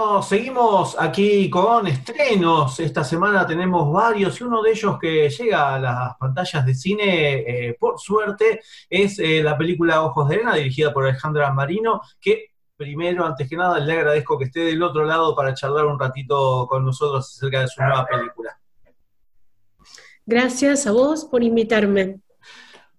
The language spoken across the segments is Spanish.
Bueno, seguimos aquí con estrenos. Esta semana tenemos varios y uno de ellos que llega a las pantallas de cine, eh, por suerte, es eh, la película Ojos de Arena, dirigida por Alejandra Marino, que primero, antes que nada, le agradezco que esté del otro lado para charlar un ratito con nosotros acerca de su nueva película. Gracias a vos por invitarme.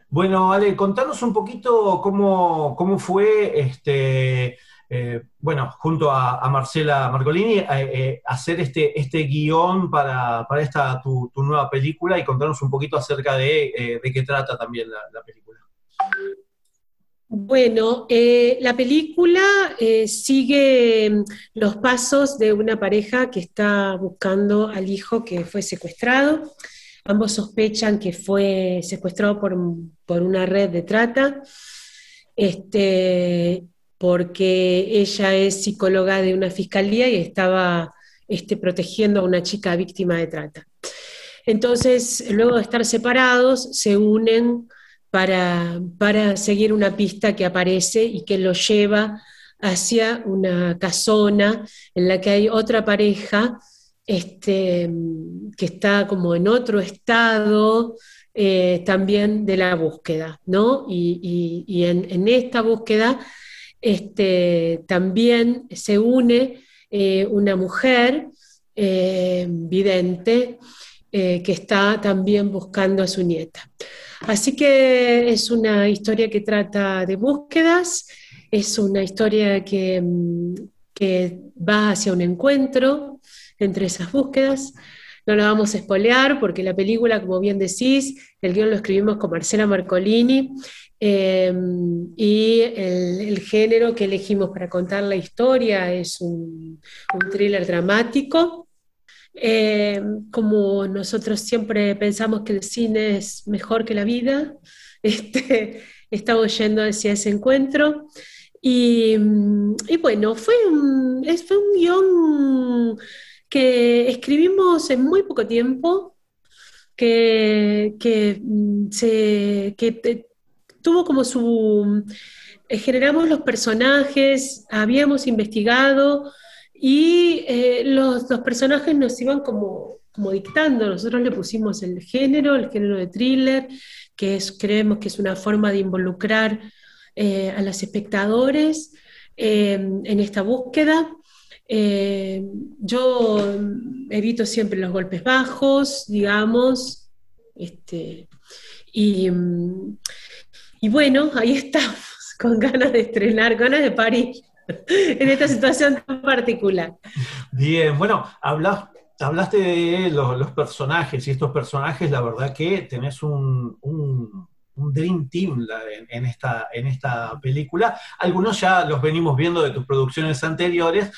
Bueno, Ale, contanos un poquito cómo, cómo fue este eh, bueno, junto a, Marcela Marcolini, eh, eh, hacer este, este guion para, esta tu, nueva película y contarnos un poquito acerca de, de qué trata también la, película. Bueno, la película sigue mm, los pasos de una pareja que está buscando al hijo que fue secuestrado. Ambos sospechan que fue secuestrado por, por una red de trata. Este, porque ella es psicóloga de una fiscalía y estaba este, protegiendo a una chica víctima de trata. Entonces, luego de estar separados, se unen para, para seguir una pista que aparece y que lo lleva hacia una casona en la que hay otra pareja este, que está como en otro estado eh, también de la búsqueda, ¿no? Y, en, en, esta búsqueda este, también se une eh, una mujer eh, vidente eh, que está también buscando a su nieta. Así que es una historia que trata de búsquedas, es una historia que, mm, que va hacia un encuentro entre esas búsquedas. No la vamos a espolear porque la película, como bien decís, el guion lo escribimos con Marcela Marcolini Em, y el, género que elegimos para contar la historia es un, thriller dramático. Em, como nosotros siempre pensamos que el cine es mejor que la vida, este, estamos yendo hacia ese encuentro. Y, bueno, fue un, fue un guion que escribimos en muy poco tiempo, que, mm, se, que tuvo como su... Eh, generamos los personajes, habíamos investigado y eh, los, personajes nos iban como, como dictando. Nosotros le pusimos el género, el género de thriller, que es, creemos que es una forma de involucrar eh, a los espectadores en esta búsqueda. yo evito siempre los golpes bajos, digamos, este, y, mm, y bueno, ahí estamos, con ganas de estrenar, ganas de París, en esta situación tan particular. Bien, bueno, hablaste de los, personajes, y estos personajes, la verdad que tenés un, Dream Team en, esta, en esta película. Algunos ya los venimos viendo de tus producciones anteriores,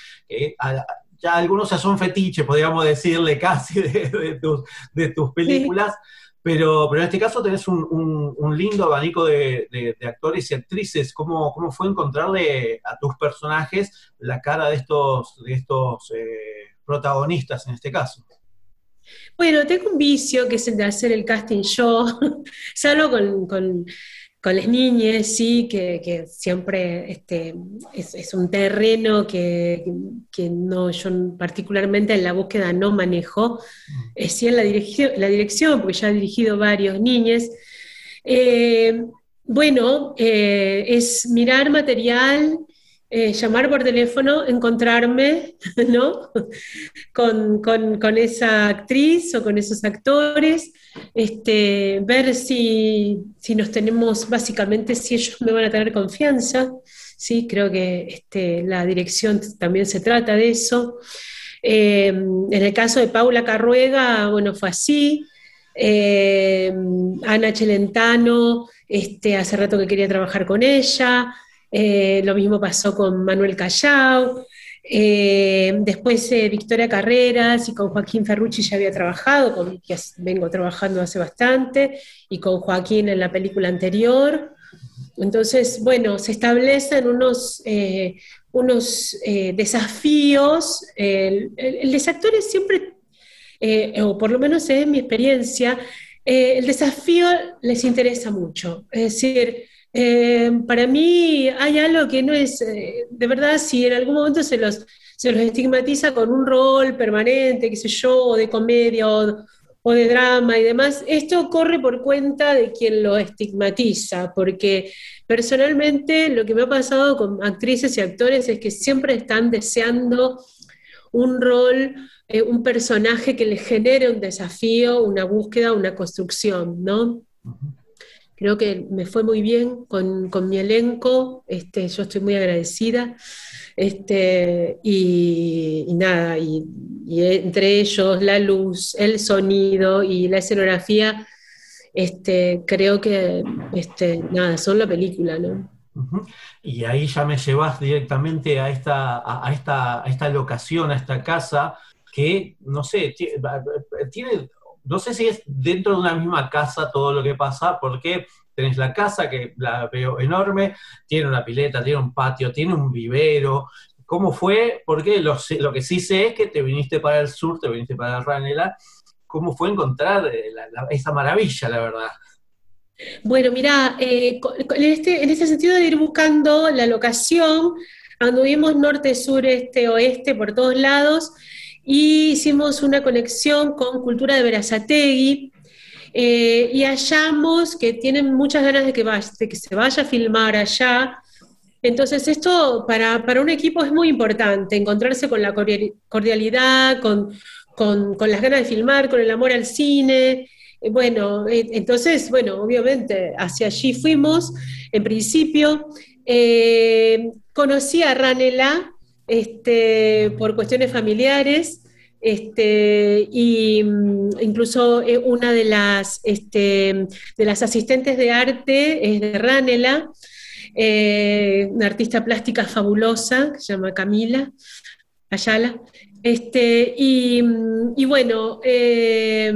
ya algunos ya son fetiches, podríamos decirle casi, de, tus, películas. Pero, pero en este caso tenés un, lindo abanico de, actores y actrices. ¿Cómo, ¿Cómo, fue encontrarle a tus personajes la cara de estos, de estos eh, protagonistas en este caso? Bueno, tengo un vicio que es el de hacer el casting yo. Salgo con con las niñas, sí, que, siempre este, es, un terreno que, no, yo particularmente en la búsqueda no manejo, mm. sí en la dirección, la dirección, porque ya he dirigido varios niños. Eh, bueno, eh, es mirar material, eh, llamar por teléfono, encontrarme ¿no? con, esa actriz o con esos actores, este, ver si, nos tenemos, básicamente, si ellos me van a tener confianza. ¿sí? Creo que este, la dirección también se trata de eso. Eh, en el caso de Paula Carruega, bueno, fue así. Eh, Ana Chelentano, este, hace rato que quería trabajar con ella. Eh, lo mismo pasó con Manuel Callao. Eh, después eh, Victoria Carreras y con Joaquín Ferrucci ya había trabajado, con que vengo trabajando hace bastante, y con Joaquín en la película anterior. Entonces, bueno, se establecen unos, eh, unos desafíos. El, el, los actores siempre, o por lo menos es mi experiencia, el desafío les interesa mucho. Es decir, eh, para mí hay algo que no es, eh, de verdad, si en algún momento se los, se los estigmatiza con un rol permanente, qué sé yo, o de comedia o, de drama y demás, esto corre por cuenta de quien lo estigmatiza, porque personalmente lo que me ha pasado con actrices y actores es que siempre están deseando un rol, eh, un personaje que les genere un desafío, una búsqueda, una construcción, ¿no? Creo que me fue muy bien con, mi elenco, este, yo estoy muy agradecida. Este, y, nada, y, entre ellos la luz, el sonido y la escenografía, este, creo que este, nada, son la película, ¿no? Y ahí ya me llevas directamente a esta, a, esta, a esta locación, a esta casa, que, no sé, tiene no sé si es dentro de una misma casa todo lo que pasa, porque tenés la casa que la veo enorme, tiene una pileta, tiene un patio, tiene un vivero. ¿Cómo fue? Porque lo, lo que sí sé es que te viniste para el sur, te viniste para Ranela. ¿Cómo fue encontrar eh, esa maravilla, la verdad? Bueno, mira, eh, en, este, en este sentido de ir buscando la locación, anduvimos norte, sur, este, oeste, por todos lados, y hicimos una conexión con Cultura de Verazategui, eh, y hallamos que tienen muchas ganas de que, se vaya a filmar allá. Entonces esto para, para, un equipo es muy importante, encontrarse con la cordialidad, con, con, con las ganas de filmar, con el amor al cine. Eh, bueno, eh, entonces, bueno, obviamente hacia allí fuimos. En principio, conocí a Ranela este, por cuestiones familiares. Este, y mm, incluso eh, una de las, este, de las asistentes de arte es de Ranela, eh, una artista plástica fabulosa que se llama Camila Ayala. Este, y, mm, bueno, eh,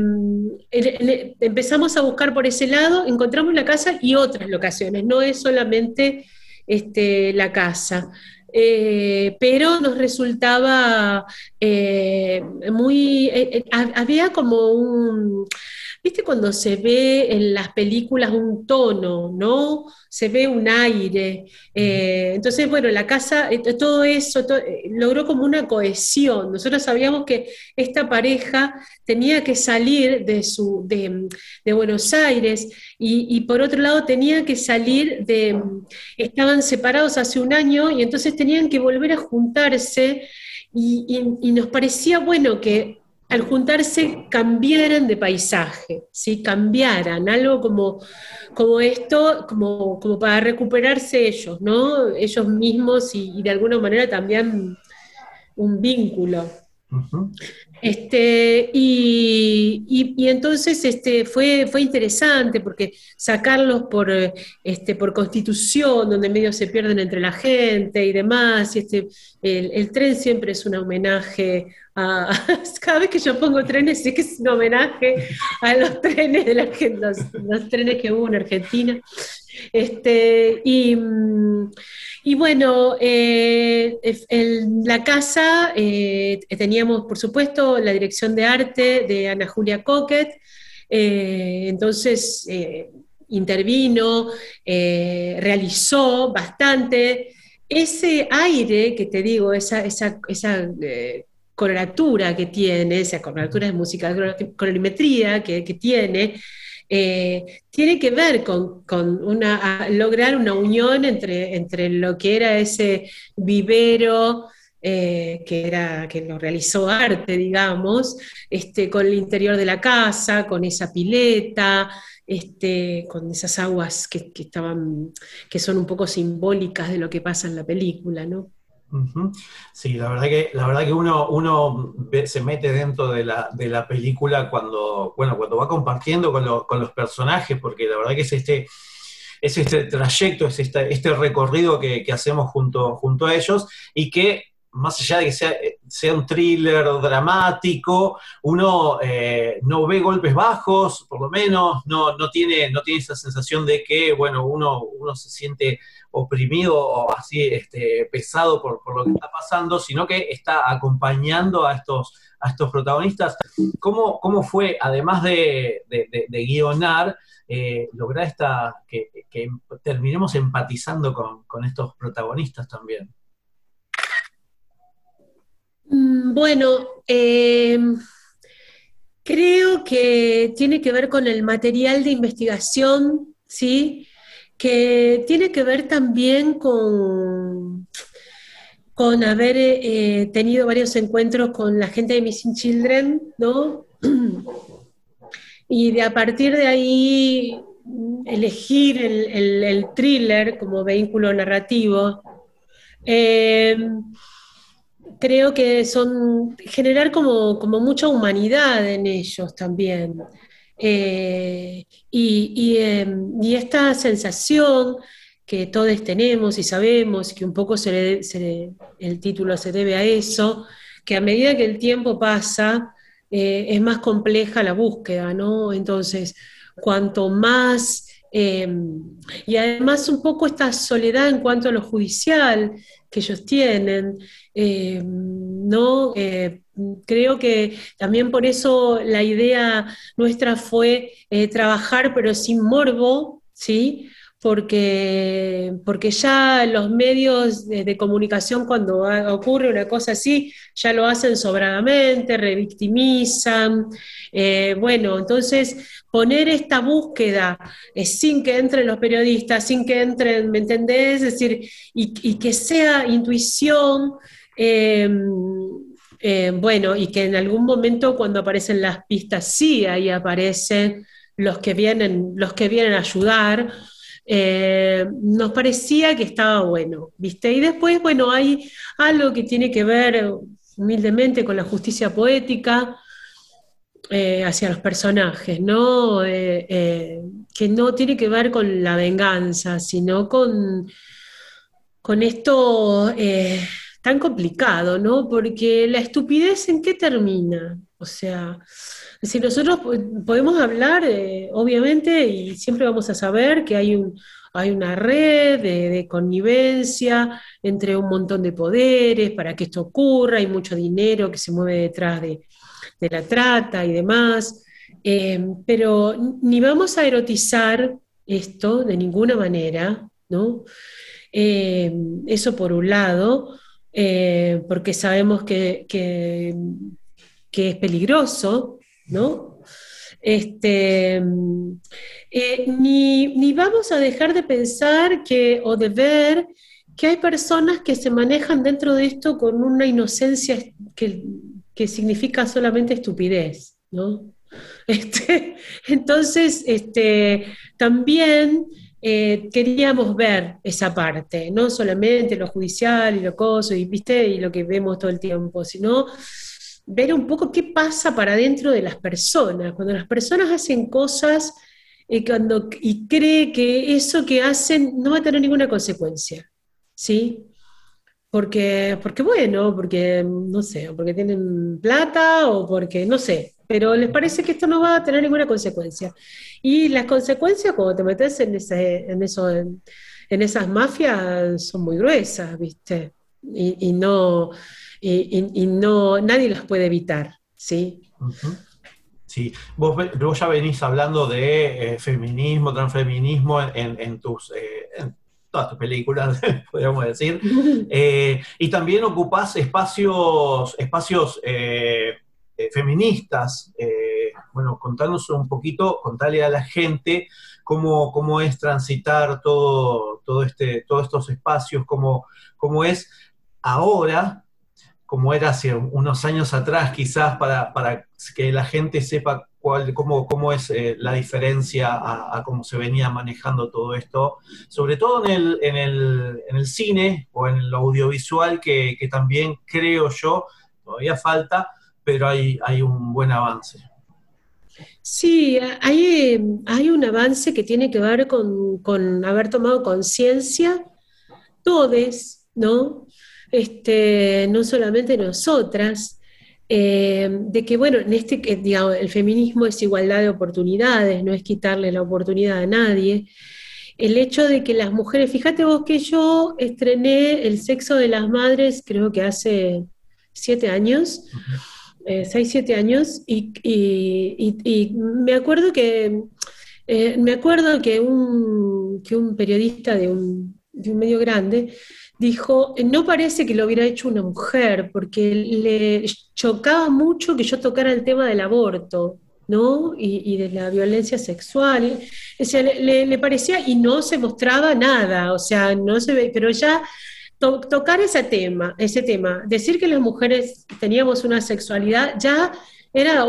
empezamos a buscar por ese lado, encontramos la casa y otras locaciones, no es solamente este, la casa. Eh, pero nos resultaba eh, muy... Eh, había como un... ¿Viste cuando se ve en las películas un tono, ¿no? Se ve un aire. entonces, bueno, la casa, todo eso logró como una cohesión. Nosotros sabíamos que esta pareja tenía que salir de, su, de, Buenos Aires y, por otro lado tenía que salir de, estaban separados hace un año y entonces tenían que volver a juntarse y, nos parecía bueno que al juntarse cambiaran de paisaje, ¿sí? cambiaran, algo como, como esto, como, como para recuperarse ellos, ¿no? ellos mismos y, de alguna manera también un vínculo. Este, y, entonces este, fue, fue interesante porque sacarlos por, este, por constitución, donde medio se pierden entre la gente y demás, y este, el, tren siempre es un homenaje a, cada vez que yo pongo trenes, sé que es un homenaje a los trenes de la, los, los trenes que hubo en Argentina. Este, y, mm, y bueno, eh, en la casa eh, teníamos, por supuesto, la dirección de arte de Ana Julia Coquet, eh, entonces intervino, realizó bastante. Ese aire que te digo, esa, esa, esa coloratura que tiene, esa coloratura de música, colorimetría que tiene, eh, tiene que ver con, una, lograr una unión entre, entre lo que era ese vivero eh, que, era, que lo realizó arte, digamos, este, con el interior de la casa, con esa pileta, este, con esas aguas que, que, estaban, que son un poco simbólicas de lo que pasa en la película, ¿no? Sí, la verdad que, la verdad que uno, uno se mete dentro de la, de la película cuando, bueno, cuando va compartiendo con, los personajes, porque la verdad que es este, este trayecto, es este, este recorrido que, hacemos junto, junto a ellos y que más allá de que sea, sea un thriller dramático, uno eh, no ve golpes bajos, por lo menos, no, no, tiene, no tiene esa sensación de que, bueno, uno, uno se siente oprimido o así este, pesado por, lo que está pasando, sino que está acompañando a estos, a estos protagonistas. ¿Cómo, cómo fue, además de, guionar, eh, lograr esta, que, terminemos empatizando con, estos protagonistas también? Mm, bueno, eh, creo que tiene que ver con el material de investigación, ¿sí? Que tiene que ver también con, con haber eh, tenido varios encuentros con la gente de Missing Children, ¿no? Y de a partir de ahí elegir el, thriller como vehículo narrativo. Em, creo que son generar como, como mucha humanidad en ellos también. Eh, em, y, esta sensación que todos tenemos y sabemos, que un poco el título se debe a eso, que a medida que el tiempo pasa, eh, es más compleja la búsqueda, ¿no? Entonces, cuanto más, em, y además un poco esta soledad en cuanto a lo judicial que ellos tienen, em, ¿no? Creo que también por eso la idea nuestra fue eh, trabajar pero sin morbo, ¿sí? Porque, porque ya los medios de, comunicación cuando ocurre una cosa así, ya lo hacen sobradamente, revictimizan. Eh, bueno, entonces poner esta búsqueda eh, sin que entren los periodistas, sin que entren, ¿me entendés? Es decir, y, que sea intuición. Bueno, y que en algún momento cuando aparecen las pistas, sí, ahí aparecen los que vienen, los que vienen a ayudar. Eh, nos parecía que estaba bueno, ¿viste? Y después, bueno, hay algo que tiene que ver humildemente con la justicia poética eh, hacia los personajes, ¿no? que no tiene que ver con la venganza, sino con, con esto tan complicado, ¿no? Porque la estupidez en qué termina. O sea, si nosotros podemos hablar, eh, obviamente, y siempre vamos a saber que hay, un, hay una red de, connivencia entre un montón de poderes para que esto ocurra, hay mucho dinero que se mueve detrás de, la trata y demás, eh, pero ni vamos a erotizar esto de ninguna manera, ¿no? Eh, eso por un lado. Eh, porque sabemos que, es peligroso, ¿no? Este, eh, ni, vamos a dejar de pensar que, o de ver que hay personas que se manejan dentro de esto con una inocencia que, significa solamente estupidez, ¿no? Este, entonces, este, también eh, queríamos ver esa parte, no solamente lo judicial y lo coso, y, ¿viste? y lo que vemos todo el tiempo, sino ver un poco qué pasa para dentro de las personas, cuando las personas hacen cosas y, cuando, y cree que eso que hacen no va a tener ninguna consecuencia, ¿sí? Porque, porque bueno, porque no sé, porque tienen plata o porque no sé, pero les parece que esto no va a tener ninguna consecuencia. Y las consecuencias cuando te metes en, ese, en, eso, en, esas mafias son muy gruesas, ¿viste? Y, no, y, no, nadie las puede evitar, ¿sí? Sí, vos, ya venís hablando de eh, feminismo, transfeminismo en, tus... Eh, todas tus películas, podríamos decir, eh, y también ocupás espacios, espacios eh, feministas. Eh, bueno, contanos un poquito, contarle a la gente cómo, cómo es transitar todo, todo este, todos estos espacios, cómo, cómo es ahora, como era hace unos años atrás, quizás para, que la gente sepa cuál, cómo, cómo es eh, la diferencia a, cómo se venía manejando todo esto, sobre todo en el, en el, en el cine o en lo audiovisual, que, que también creo yo, todavía falta, pero hay, hay un buen avance. Sí, hay, hay un avance que tiene que ver con, haber tomado conciencia, todos, ¿no? este, no solamente nosotras, eh, de que, bueno, en este, digamos, el feminismo es igualdad de oportunidades, no es quitarle la oportunidad a nadie. El hecho de que las mujeres, fíjate vos que yo estrené El sexo de las madres, creo que hace siete años, eh, seis, siete años, y, me acuerdo que, eh, me acuerdo que un, que un periodista de un, medio grande dijo, no parece que lo hubiera hecho una mujer, porque le chocaba mucho que yo tocara el tema del aborto, ¿no? Y, de la violencia sexual. O sea, le, parecía y no se mostraba nada, o sea, no se ve, pero ya tocar ese tema, ese tema, decir que las mujeres teníamos una sexualidad, ya era,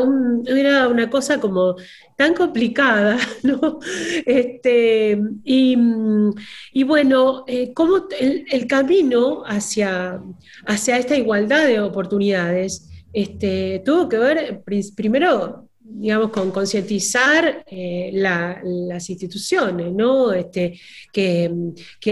era una cosa como tan complicada, ¿no? Este, y, bueno, eh, como el, camino hacia, hacia esta igualdad de oportunidades este, tuvo que ver primero digamos, con concientizar eh, las instituciones, ¿no? Este, que,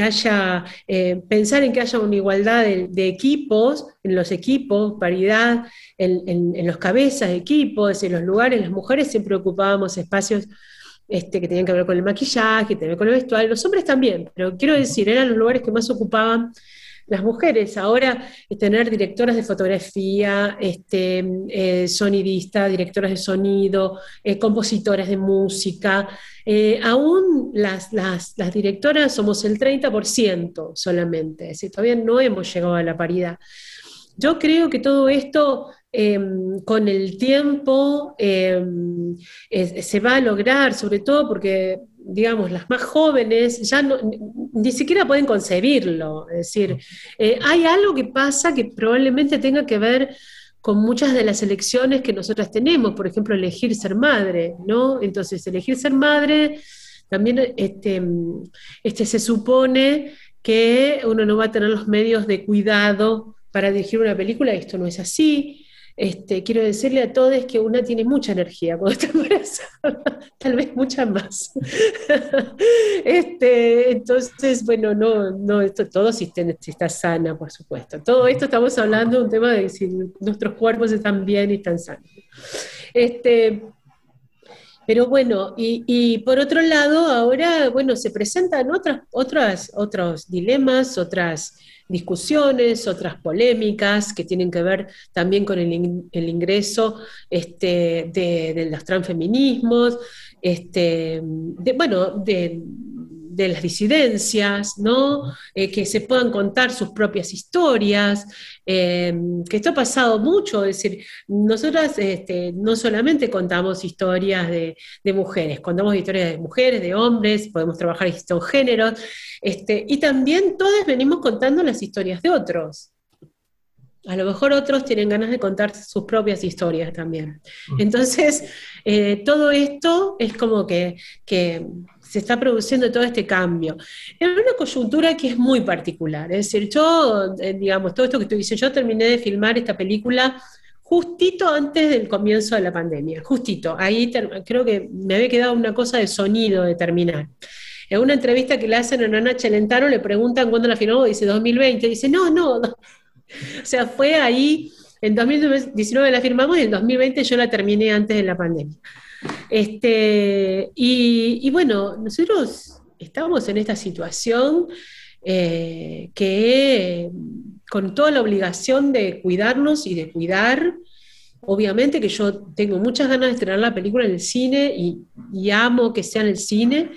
haya, eh, pensar en que haya una igualdad de, equipos, en los equipos, paridad, en, los cabezas de equipos, en los lugares, las mujeres siempre ocupábamos espacios este, que tenían que ver con el maquillaje, que que con el vestuario, los hombres también, pero quiero decir, eran los lugares que más ocupaban las mujeres. Ahora eh, tener directoras de fotografía, este, eh, sonidistas, directoras de sonido, eh, compositoras de música. aún las, las, directoras somos el 30% solamente, es decir, todavía no hemos llegado a la paridad. Yo creo que todo esto em, con el tiempo em, se va a lograr, sobre todo porque digamos, las más jóvenes ya no, ni siquiera pueden concebirlo. Es decir, eh, hay algo que pasa que probablemente tenga que ver con muchas de las elecciones que nosotras tenemos, por ejemplo, elegir ser madre, ¿no? Entonces, elegir ser madre también este, este, se supone que uno no va a tener los medios de cuidado para dirigir una película, y esto no es así. Este, quiero decirle a todos que una tiene mucha energía cuando está embarazada, tal vez mucha más. este, entonces, bueno, no, no, todo si, está sana, por supuesto. Todo esto estamos hablando de un tema de si nuestros cuerpos están bien y están sanos. Este, pero bueno, y, y, por otro lado, ahora, bueno, se presentan otras, otras, otros dilemas, otras discusiones, otras polémicas que tienen que ver también con el, ingreso este, de, los transfeminismos, este, bueno, de, las disidencias, ¿no? Eh, que se puedan contar sus propias historias, eh, que esto ha pasado mucho, es decir, nosotras este, no solamente contamos historias de, mujeres, contamos historias de mujeres, de hombres, podemos trabajar distintos géneros, este, y también todas venimos contando las historias de otros. A lo mejor otros tienen ganas de contar sus propias historias también. Mm. Entonces, eh, todo esto es como que, que se está produciendo todo este cambio. En una coyuntura que es muy particular, es decir, yo, eh, digamos, todo esto que tú dices, yo terminé de filmar esta película justito antes del comienzo de la pandemia, justito, ahí creo que me había quedado una cosa de sonido de terminar. En una entrevista que le hacen a Ana Chelentano, le preguntan cuándo la filmó, dice 2020, dice, no, no. o sea, fue ahí, en 2019 la firmamos y en 2020 yo la terminé antes de la pandemia. Este, y, bueno, nosotros estamos en esta situación eh, que con toda la obligación de cuidarnos y de cuidar, obviamente que yo tengo muchas ganas de estrenar la película en el cine y, y amo que sea en el cine,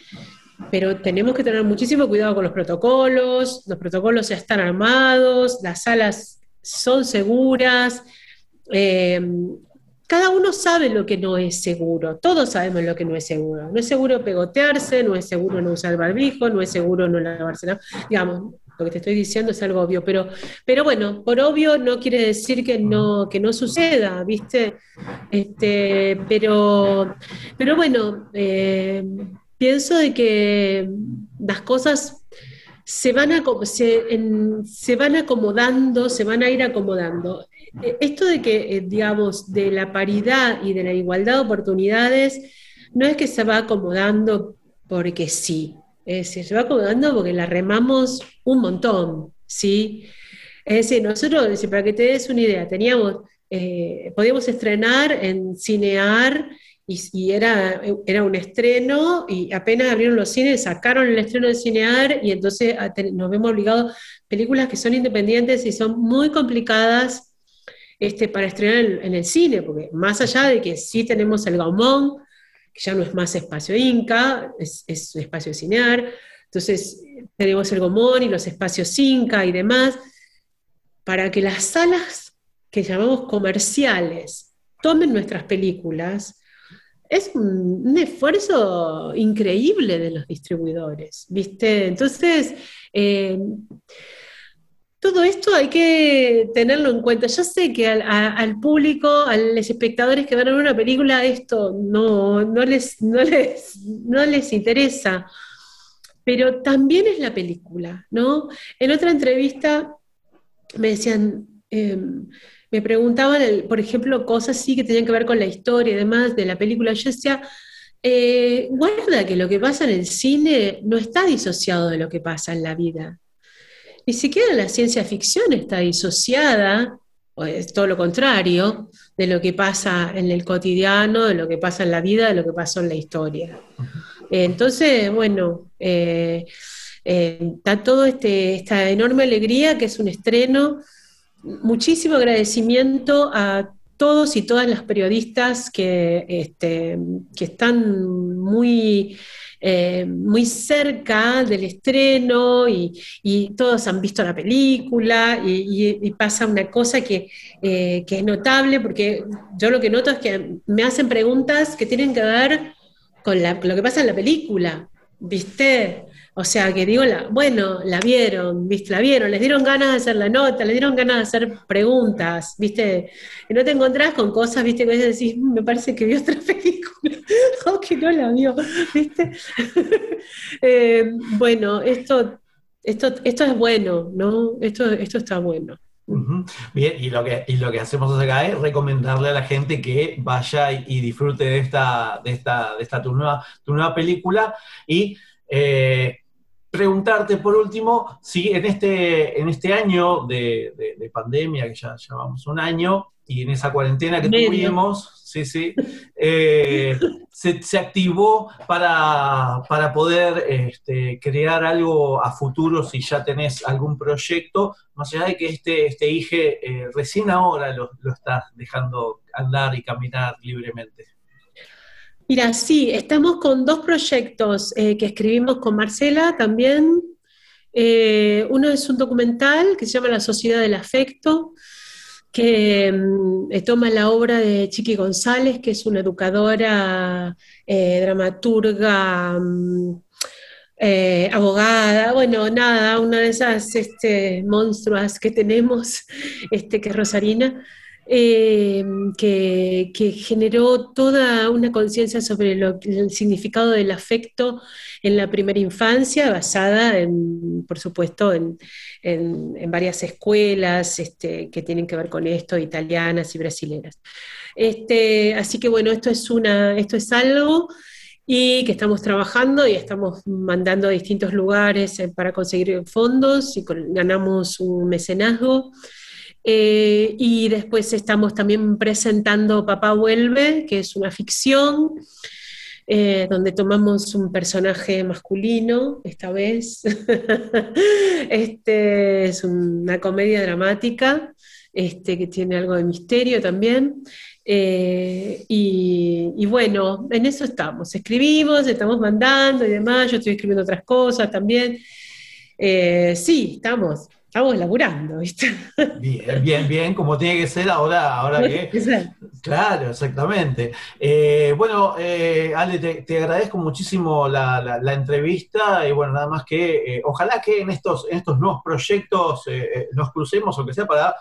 pero tenemos que tener muchísimo cuidado con los protocolos, los protocolos ya están armados, las salas son seguras, eh, cada uno sabe lo que no es seguro, todos sabemos lo que no es seguro. No es seguro pegotearse, no es seguro no usar barbijo, no es seguro no lavarse la... Digamos, lo que te estoy diciendo es algo obvio, pero, pero bueno, por obvio no quiere decir que no, que no suceda, ¿viste? Este, pero, pero bueno, eh, pienso de que las cosas se van, a, se van acomodando, se van a ir acomodando. Eh, esto de que, eh, digamos, de la paridad y de la igualdad de oportunidades, no es que se va acomodando porque sí, es decir, se va acomodando porque la remamos un montón, ¿sí? Es decir, nosotros, para que te des una idea, teníamos, eh, podíamos estrenar en Cinear y, era, era un estreno y apenas abrieron los cines, sacaron el estreno de Cinear y entonces nos vemos obligados películas que son independientes y son muy complicadas este, para estrenar en, el cine, porque más allá de que sí tenemos el Gaumont, que ya no es más espacio Inca, es, es espacio Cinear, entonces tenemos el Gaumont y los espacios Inca y demás, para que las salas que llamamos comerciales tomen nuestras películas, es un, esfuerzo increíble de los distribuidores, ¿viste? Entonces, eh, todo esto hay que tenerlo en cuenta. Yo sé que al, público, a los espectadores que van una película, esto no, les, no, les, no les interesa, pero también es la película, ¿no? En otra entrevista me decían... Em, me preguntaban, por ejemplo, cosas sí que tenían que ver con la historia y demás de la película. Yo decía, eh, guarda que lo que pasa en el cine no está disociado de lo que pasa en la vida. Ni siquiera la ciencia ficción está disociada, o es todo lo contrario, de lo que pasa en el cotidiano, de lo que pasa en la vida, de lo que pasó en la historia. Entonces, bueno, eh, eh, está todo este, esta enorme alegría que es un estreno muchísimo agradecimiento a todos y todas las periodistas que, este, que están muy, eh, muy cerca del estreno y, todos han visto la película y, pasa una cosa que, eh, que, es notable porque yo lo que noto es que me hacen preguntas que tienen que ver con lo que pasa en la película, ¿viste? O sea, que digo, bueno, la vieron, ¿viste? La vieron, les dieron ganas de hacer la nota, les dieron ganas de hacer preguntas, ¿viste? Y no te encontrás con cosas, ¿viste? Que decís, mm, me parece que vio otra película, o que no la vio, ¿viste? Eh, bueno, esto, esto, esto es bueno, ¿no? Esto, esto está bueno. Bien, y lo, que, y lo que hacemos acá es recomendarle a la gente que vaya y, disfrute de esta, de esta, de esta tu nueva, tu nueva película. Y eh, preguntarte por último si en este, en este año de, pandemia, que ya llevamos un año, y en esa cuarentena que tuvimos, sí, sí, eh, se, activó para, poder este, crear algo a futuro si ya tenés algún proyecto, más allá de que este, este IGE eh, recién ahora lo, lo estás dejando andar y caminar libremente. Mira, sí, estamos con dos proyectos eh, que escribimos con Marcela también. Uno es un documental que se llama La Sociedad del Afecto, que mm, eh, toma la obra de Chiqui González, que es una educadora, dramaturga, mm, abogada, bueno, nada, una de esas este, monstruas que tenemos, este, que es Rosarina. Eh, que, generó toda una conciencia sobre el significado del afecto en la primera infancia, basada, en, por supuesto, en, varias escuelas este, que tienen que ver con esto, italianas y brasileras. Este, así que bueno, esto es, una, esto es algo y que estamos trabajando y estamos mandando a distintos lugares eh, para conseguir fondos y ganamos un mecenazgo. Eh, y después estamos también presentando Papá Vuelve, que es una ficción, eh, donde tomamos un personaje masculino, esta vez. este es una comedia dramática este, que tiene algo de misterio también. Eh, y, y, bueno, en eso estamos. Escribimos, estamos mandando y demás. Yo estoy escribiendo otras cosas también. sí, estamos estamos laburando, ¿viste? Bien, bien, bien, como tiene que ser ahora, ahora que. Claro, exactamente. Eh, bueno, eh, Ale, te, agradezco muchísimo la, entrevista y bueno, nada más que eh, ojalá que en estos, en estos nuevos proyectos nos crucemos, aunque sea para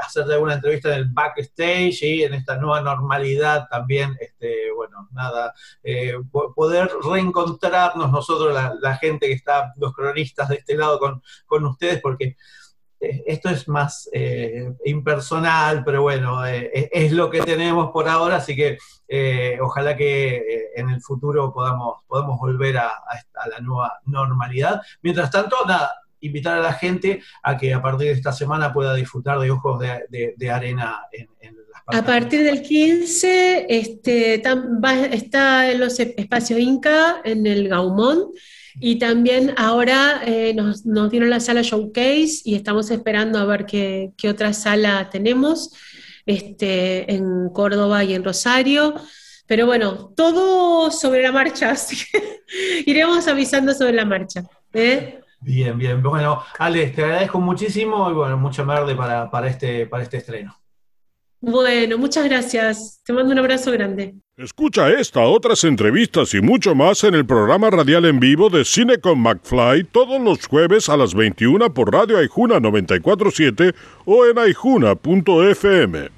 hacerte alguna entrevista en el backstage y en esta nueva normalidad también, este, bueno, nada, poder reencontrarnos nosotros, la, gente que está, los cronistas de este lado con, con ustedes porque eh, esto es más eh, impersonal, pero bueno, eh, es lo que tenemos por ahora, así que ojalá que en el futuro podamos, podamos volver a, la nueva normalidad. Mientras tanto, nada, invitar a la gente a que a partir de esta semana pueda disfrutar de Ojos de, Arena en, las A partir del 15 este, está en los espacios Inca, en el Gaumont, y también ahora eh, nos, nos, dieron la sala Showcase y estamos esperando a ver qué, qué otra sala tenemos este, en Córdoba y en Rosario. Pero bueno, todo sobre la marcha, así que iremos avisando sobre la marcha. ¿eh? Bien, bien. Bueno, Alex, te agradezco muchísimo y bueno, mucha verde para, para, este, para este estreno. Bueno, muchas gracias. Te mando un abrazo grande. Escucha esta, otras entrevistas y mucho más en el programa radial en vivo de Cine con McFly todos los jueves a las 21 por Radio Aijuna 947 o en aijuna.fm.